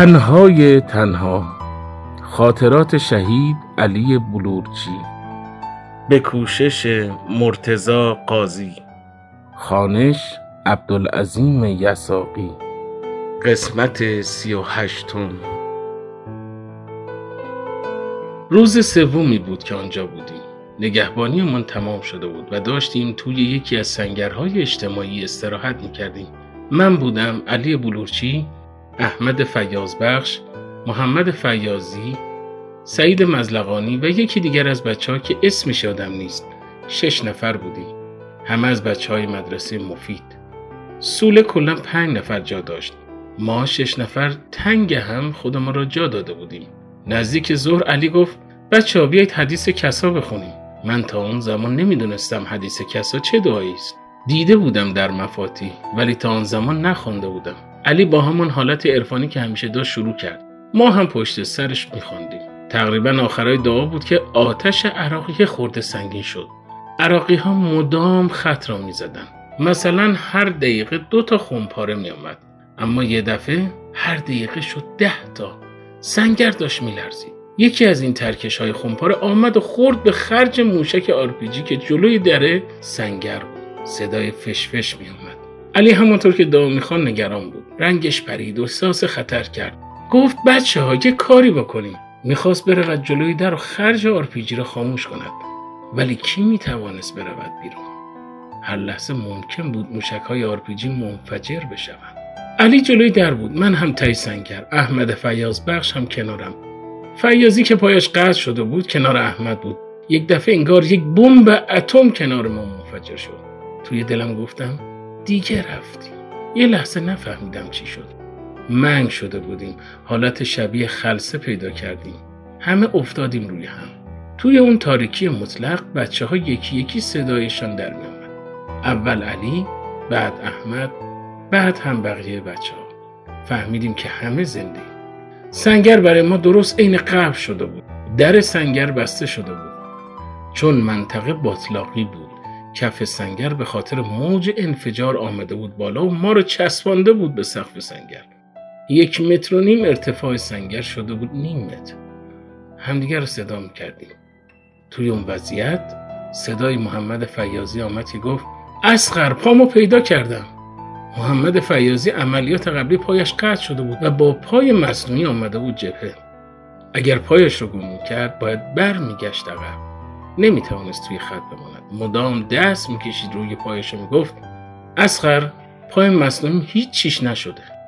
تنهای تنها خاطرات شهید علی بلورچی. به کوشش مرتزا قاضی. خانش عبدالعظیم یساقی. قسمت سی و هشتم. روز سومی بود که آنجا بودیم. نگهبانیمان تمام شده بود و داشتیم توی یکی از سنگرهای اجتماعی استراحت می‌کردیم. من بودم علی بلورچی احمد فیازبخش محمد فیازی سعید مزلقانی و یکی دیگر از بچه که اسمش یادم نیست. شش نفر بودیم همه از بچه های مدرسه مفید. سوله کلا پنج نفر جا داشت. ما شش نفر تنگ هم خودمان را جا داده بودیم. نزدیک ظهر علی گفت بچه ها بیایید حدیث کسا بخونیم. من تا اون زمان نمی‌دونستم حدیث کسا چه دعایی است دیده بودم در مفاتیح ولی تا آن زمان نخوانده بودم. علی با همون حالت عرفانی که همیشه داشت شروع کرد ما هم پشت سرش میخواندیم تقریبا آخرای دعا بود که آتش عراقی خورده سنگین شد عراقی ها مدام خط را می زدن. مثلا هر دقیقه دو تا خونپاره می آمد. اما یه دفعه هر دقیقه شد ده تا سنگر داشت می لرزید. یکی از این ترکش های خونپاره آمد و خورد به خرج موشک آرپیجی که جلوی در سنگر بود صدای فشفش می آمد. علی همانطور که دعا می‌خواند نگران بود. رنگش پرید و احساس خطر کرد. گفت بچه ها یه کاری بکنیم. می‌خواست برود جلوی در و خرج آرپیجی را خاموش کند. ولی کی می‌توانست برود بیرون؟ هر لحظه ممکن بود موشک های آرپیجی منفجر بشوند. علی جلوی در بود. من هم ته سنگر احمد فیاض بخش هم کنارم. فیاضی که پایش قطع شده بود کنار احمد بود. یک دفعه انگار یک بمب اتم کنار ما منفجر شد. توی دلم گفتم دیگه رفتی یه لحظه نفهمیدم چی شد. منگ شده بودیم. حالت شبیه خلصه پیدا کردیم. همه افتادیم روی هم. توی اون تاریکی مطلق بچه ها یکی یکی صدایشان در می آمد. اول علی بعد احمد بعد هم بقیه بچه ها فهمیدیم که همه زنده. سنگر برای ما درست عین قبل شده بود. در سنگر بسته شده بود. چون منطقه باطلاقی بود. کف سنگر به خاطر موج انفجار آمده بود بالا و ما رو چسبانده بود به سقف سنگر. یک متر و نیم ارتفاع سنگر شده بود نیم متر. همدیگر رو صدا کردیم توی اون وضعیت صدای محمد فیازی آمد که گفت اسقر پامو پیدا کردم. محمد فیازی عملیات قبلی پایش قطع شده بود و با پای مصنوعی آمده بود جبهه. اگر پایش رو گم کرد باید بر میگشت عقب. نمی‌توانست توی خط بماند. مدام دست می‌کشید روی پایش و می‌گفت اسخر پای مصنوعی هیچ چیش نشده.